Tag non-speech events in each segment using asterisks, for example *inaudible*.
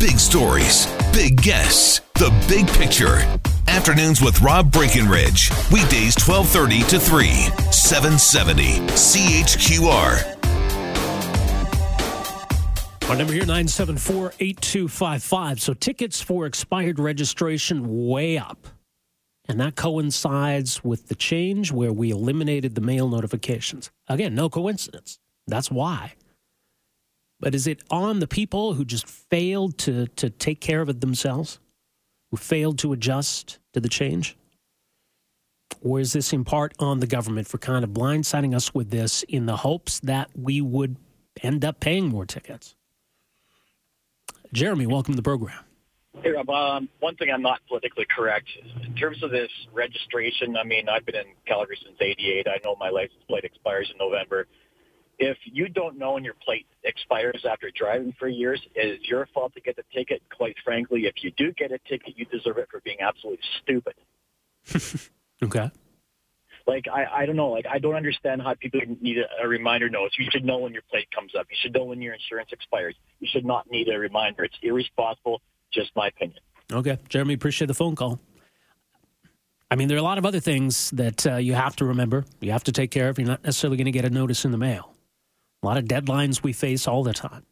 Big stories, big guests, the big picture. Afternoons with Rob Breckenridge. Weekdays 1230 to 3, 770 CHQR. Our number here, 974-8255. So tickets for expired registration way up. And that coincides with the change where we eliminated the mail notifications. Again, no coincidence. That's why. But is it on the people who just failed to, to take care of it themselves? Who failed to adjust to the change? Or is this in part on the government for kind of blindsiding us with this in the hopes that we would end up paying more tickets? Jeremy, welcome to the program. Hey, Rob. Um, one thing I'm not politically correct. In terms of this registration, I mean, I've been in Calgary since 88. I know my license plate expires in November if you don't know and your plate expires after driving for years, it is your fault to get the ticket. Quite frankly, if you do get a ticket, you deserve it for being absolutely stupid. *laughs* okay. Like I, I don't know. Like I don't understand how people need a, a reminder notice. You should know when your plate comes up. You should know when your insurance expires. You should not need a reminder. It's irresponsible. Just my opinion. Okay, Jeremy, appreciate the phone call. I mean, there are a lot of other things that uh, you have to remember. You have to take care of. You're not necessarily going to get a notice in the mail. A lot of deadlines we face all the time.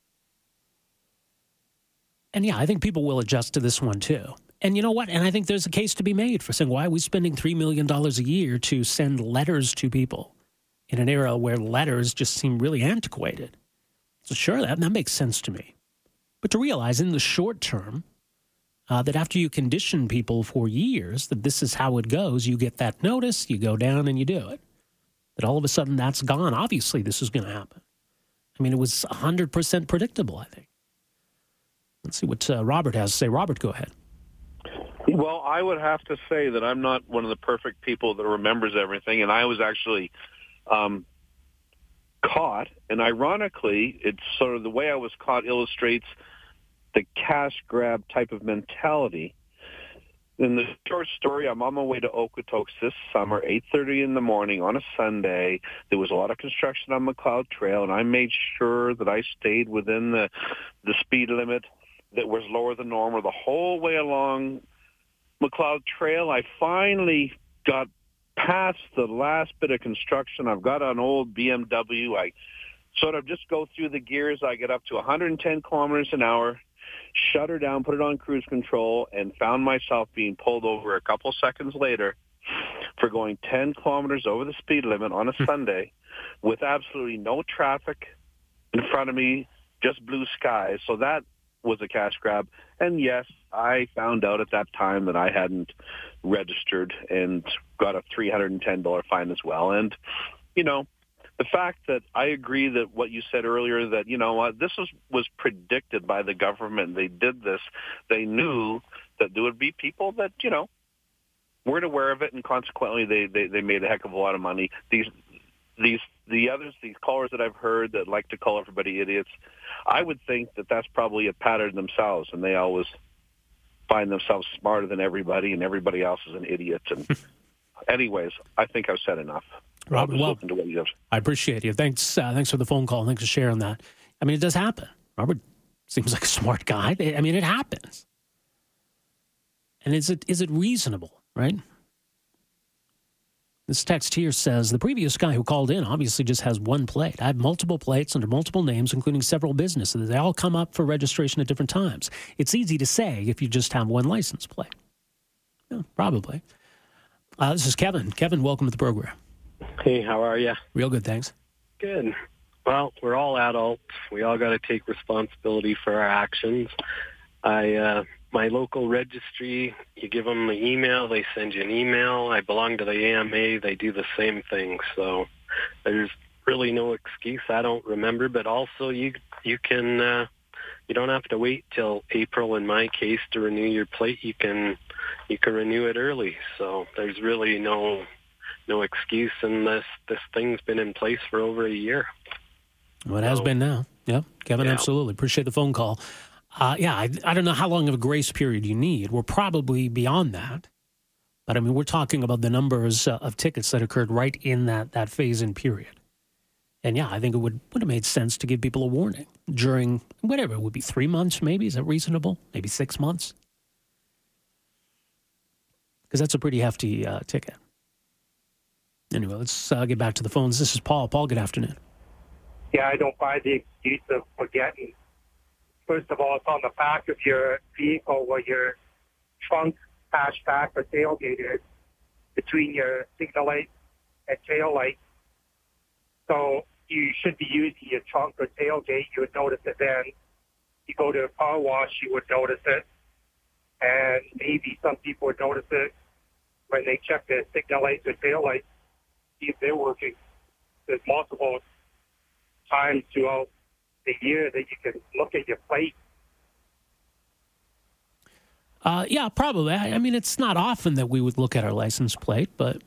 And yeah, I think people will adjust to this one too. And you know what? And I think there's a case to be made for saying, why are we spending $3 million a year to send letters to people in an era where letters just seem really antiquated? So, sure, that, that makes sense to me. But to realize in the short term uh, that after you condition people for years that this is how it goes, you get that notice, you go down and you do it. That all of a sudden that's gone. Obviously, this is going to happen. I mean, it was 100% predictable, I think. Let's see what uh, Robert has to say. Robert, go ahead. Well, I would have to say that I'm not one of the perfect people that remembers everything, and I was actually um, caught. And ironically, it's sort of the way I was caught illustrates the cash grab type of mentality in the short story, I'm on my way to Okotoks this summer, 8.30 in the morning on a Sunday. There was a lot of construction on Macleod Trail, and I made sure that I stayed within the, the speed limit that was lower than normal the whole way along Macleod Trail. I finally got past the last bit of construction. I've got an old BMW. I sort of just go through the gears. I get up to 110 kilometers an hour shut her down, put it on cruise control, and found myself being pulled over a couple seconds later for going 10 kilometers over the speed limit on a hmm. Sunday with absolutely no traffic in front of me, just blue skies. So that was a cash grab. And yes, I found out at that time that I hadn't registered and got a $310 fine as well. And, you know, the fact that I agree that what you said earlier that you know what this was was predicted by the government. They did this. They knew that there would be people that you know weren't aware of it, and consequently they they, they made a heck of a lot of money. These these the others these callers that I've heard that like to call everybody idiots. I would think that that's probably a pattern themselves, and they always find themselves smarter than everybody, and everybody else is an idiot. And *laughs* anyways, I think I've said enough. Robert, well, I appreciate you. Thanks, uh, thanks for the phone call. Thanks for sharing that. I mean, it does happen. Robert seems like a *laughs* smart guy. I mean, it happens. And is it is it reasonable, right? This text here says the previous guy who called in obviously just has one plate. I have multiple plates under multiple names, including several businesses. They all come up for registration at different times. It's easy to say if you just have one license plate. Yeah, probably. Uh, this is Kevin. Kevin, welcome to the program. Hey, how are you? Real good, thanks. Good. Well, we're all adults. We all got to take responsibility for our actions. I, uh, my local registry, you give them the email, they send you an email. I belong to the AMA, they do the same thing. So there's really no excuse. I don't remember, but also you you can uh, you don't have to wait till April in my case to renew your plate. You can you can renew it early. So there's really no no excuse unless this thing's been in place for over a year. Well, it so, has been now. Yeah, Kevin, yeah. absolutely. Appreciate the phone call. Uh, yeah, I, I don't know how long of a grace period you need. We're probably beyond that. But I mean, we're talking about the numbers uh, of tickets that occurred right in that, that phase in period. And yeah, I think it would, would have made sense to give people a warning during whatever it would be three months, maybe. Is that reasonable? Maybe six months? Because that's a pretty hefty uh, ticket. Anyway, let's uh, get back to the phones. This is Paul. Paul, good afternoon. Yeah, I don't buy the excuse of forgetting. First of all, it's on the back of your vehicle where your trunk, hatchback, or tailgate is between your signal light and tail light. So you should be using your trunk or tailgate. You would notice it then. You go to a car wash, you would notice it. And maybe some people would notice it when they check their signal lights or tail lights, see if they're working. There's multiple times throughout the year that you can look at your plate. Uh, yeah, probably. I, I, mean, it's not often that we would look at our license plate, but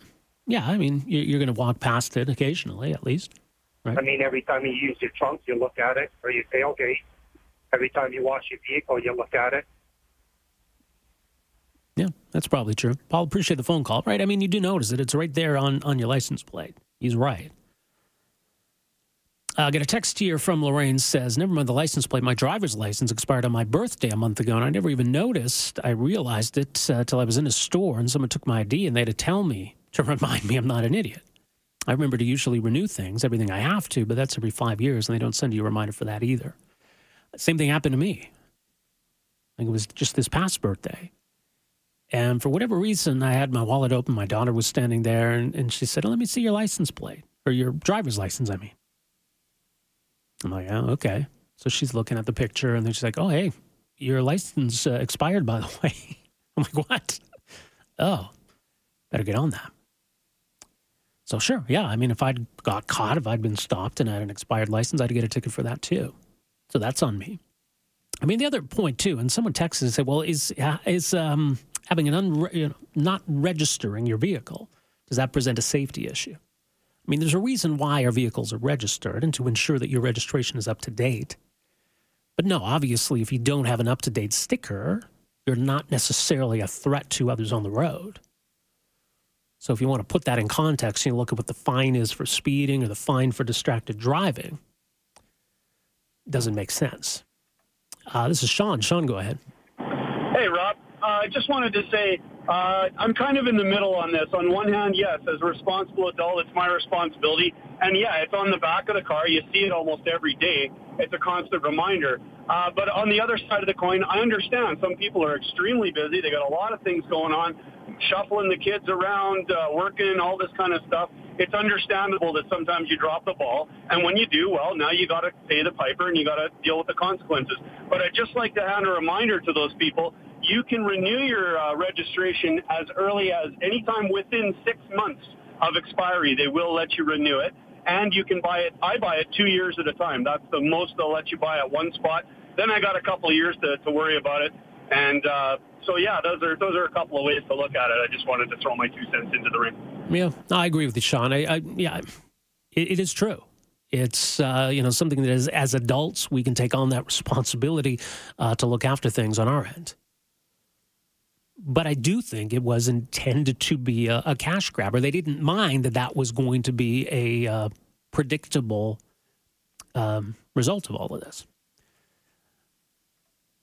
yeah, I mean, you're, you're going to walk past it occasionally, at least. Right? I mean, every time you use your trunk, you look at it, or your tailgate. Every time you wash your vehicle, you look at it. Yeah, that's probably true. Paul, appreciate the phone call. Right? I mean, you do notice it. It's right there on, on your license plate. He's right. I uh, get a text here from Lorraine says, Never mind the license plate. My driver's license expired on my birthday a month ago, and I never even noticed. I realized it uh, till I was in a store and someone took my ID and they had to tell me *laughs* to remind me I'm not an idiot. I remember to usually renew things, everything I have to, but that's every five years, and they don't send you a reminder for that either. Same thing happened to me. I think it was just this past birthday. And for whatever reason, I had my wallet open. My daughter was standing there, and, and she said, oh, Let me see your license plate, or your driver's license, I mean. I'm like, Oh, okay. So she's looking at the picture, and then she's like, Oh, hey, your license uh, expired, by the *laughs* way. I'm like, What? Oh, better get on that. So, sure, yeah. I mean, if I'd got caught, if I'd been stopped and I had an expired license, I'd get a ticket for that too. So that's on me. I mean, the other point too, and someone texted and said, "Well, is is um, having an unre- you know, not registering your vehicle does that present a safety issue?" I mean, there's a reason why our vehicles are registered and to ensure that your registration is up to date. But no, obviously, if you don't have an up to date sticker, you're not necessarily a threat to others on the road. So if you want to put that in context, you look at what the fine is for speeding or the fine for distracted driving. Doesn't make sense. Uh, this is Sean. Sean, go ahead. Hey, Rob. Uh, I just wanted to say uh, I'm kind of in the middle on this. On one hand, yes, as a responsible adult, it's my responsibility. And yeah, it's on the back of the car. You see it almost every day. It's a constant reminder. Uh, but on the other side of the coin, I understand some people are extremely busy. They got a lot of things going on shuffling the kids around, uh, working, all this kind of stuff. It's understandable that sometimes you drop the ball, and when you do, well, now you got to pay the piper and you got to deal with the consequences. But I'd just like to hand a reminder to those people: you can renew your uh, registration as early as anytime within six months of expiry. They will let you renew it, and you can buy it. I buy it two years at a time. That's the most they'll let you buy at one spot. Then I got a couple of years to, to worry about it. And uh, so yeah, those are those are a couple of ways to look at it. I just wanted to throw my two cents into the ring. Yeah, I agree with you, Sean. I, I yeah, it, it is true. It's uh, you know something that is, as adults we can take on that responsibility uh, to look after things on our end. But I do think it was intended to be a, a cash grabber. They didn't mind that that was going to be a uh, predictable um, result of all of this.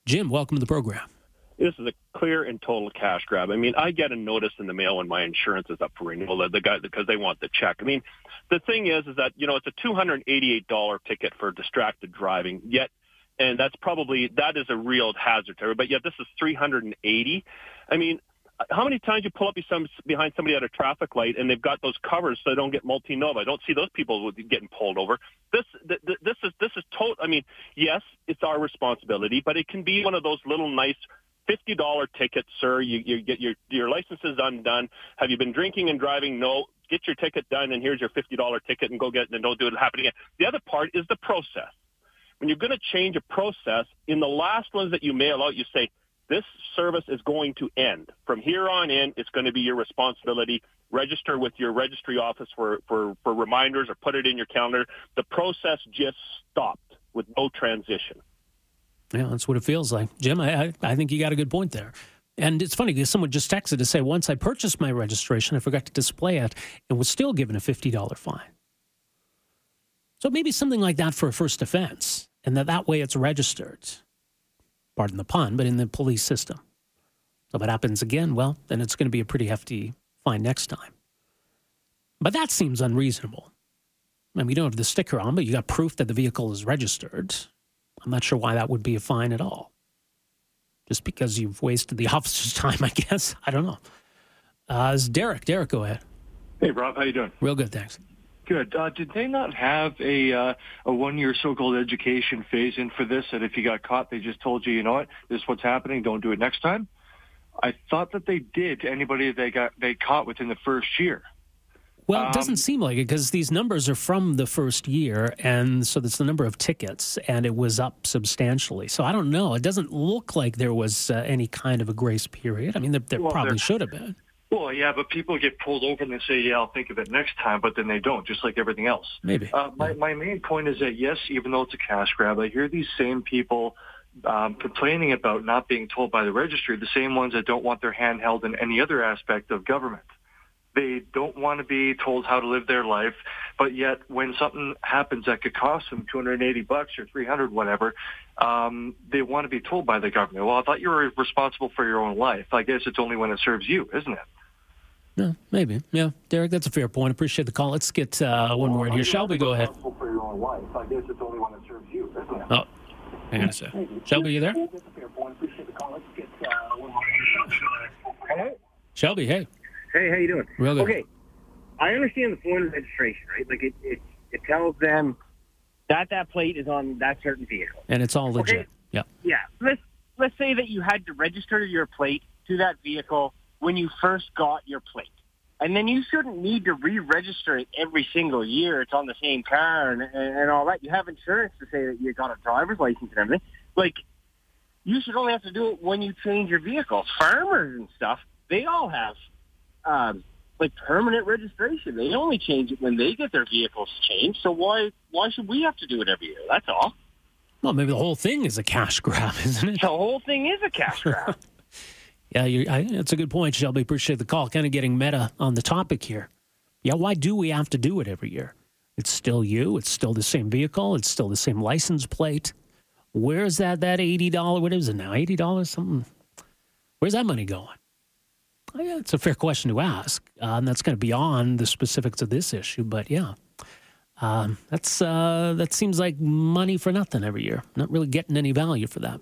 Jim, welcome to the program. This is a clear and total cash grab. I mean, I get a notice in the mail when my insurance is up for renewal. The guy because they want the check. I mean, the thing is, is that you know it's a two hundred eighty-eight dollar ticket for distracted driving. Yet, and that's probably that is a real hazard to But yet, this is three hundred and eighty. I mean, how many times you pull up behind somebody at a traffic light and they've got those covers so they don't get multi-nova? I don't see those people getting pulled over. This, this is, this is total. I mean, yes, it's our responsibility, but it can be one of those little nice fifty dollar ticket, sir. You, you get your your license is undone. Have you been drinking and driving? No. Get your ticket done, and here's your fifty dollar ticket, and go get it, and don't do it happen again. The other part is the process. when you're going to change a process, in the last ones that you mail out, you say, this service is going to end. From here on in, it's going to be your responsibility. Register with your registry office for, for, for reminders or put it in your calendar. The process just stopped with no transition. Yeah, that's what it feels like. Jim, I, I, think you got a good point there. And it's funny because someone just texted to say once I purchased my registration, I forgot to display it and was still given a $50 fine. So maybe something like that for a first offense, and that that way it's registered. Pardon the pun, but in the police system. So if it happens again, well, then it's going to be a pretty hefty fine next time. But that seems unreasonable. I mean, you don't have the sticker on, but you got proof that the vehicle is registered. I'm not sure why that would be a fine at all. Just because you've wasted the *laughs* officer's time, I guess. I don't know. Uh, it's Derek. Derek, go ahead. Hey, Rob, how you doing? Real good, thanks. Good. Uh, did they not have a uh, a one year so called education phase in for this? That if you got caught, they just told you, you know what, this is what's happening. Don't do it next time. I thought that they did to anybody they got they caught within the first year. Well, it doesn't um, seem like it because these numbers are from the first year, and so that's the number of tickets, and it was up substantially. So I don't know. It doesn't look like there was uh, any kind of a grace period. I mean, there, there well, probably should have been. Well, yeah, but people get pulled over and they say, "Yeah, I'll think of it next time," but then they don't, just like everything else. Maybe. Uh, my my main point is that yes, even though it's a cash grab, I hear these same people um, complaining about not being told by the registry, the same ones that don't want their hand held in any other aspect of government. They don't want to be told how to live their life, but yet when something happens that could cost them 280 bucks or 300, whatever, um, they want to be told by the government. Well, I thought you were responsible for your own life. I guess it's only when it serves you, isn't it? Yeah, maybe. Yeah, Derek, that's a fair point. Appreciate the call. Let's get uh, one more in here. Shelby, go ahead. For your own life. I guess it's only when it serves you, isn't it? Oh, hang on a sec. Shelby, you there? Hello? Shelby, hey. Hey, how you doing? Real good. Okay, I understand the foreign registration, right? Like it, it, it tells them that that plate is on that certain vehicle, and it's all legit. Okay? Yeah. Yeah. Let's let's say that you had to register your plate to that vehicle when you first got your plate. And then you shouldn't need to re-register it every single year. It's on the same car and, and all that. You have insurance to say that you got a driver's license and everything. Like, you should only have to do it when you change your vehicle. Farmers and stuff, they all have um, like permanent registration. They only change it when they get their vehicles changed. So why why should we have to do it every year? That's all. Well, maybe the whole thing is a cash grab, *laughs* isn't it? The whole thing is a cash grab. *laughs* yeah, I, that's a good point, Shelby. Appreciate the call. Kind of getting meta on the topic here. Yeah, why do we have to do it every year? It's still you. It's still the same vehicle. It's still the same license plate. Where's that that eighty dollar? What is it now? Eighty dollars something. Where's that money going? Oh, yeah, it's a fair question to ask. Uh, and that's kind of beyond the specifics of this issue, but yeah. Um, that's uh, that seems like money for nothing every year. Not really getting any value for that.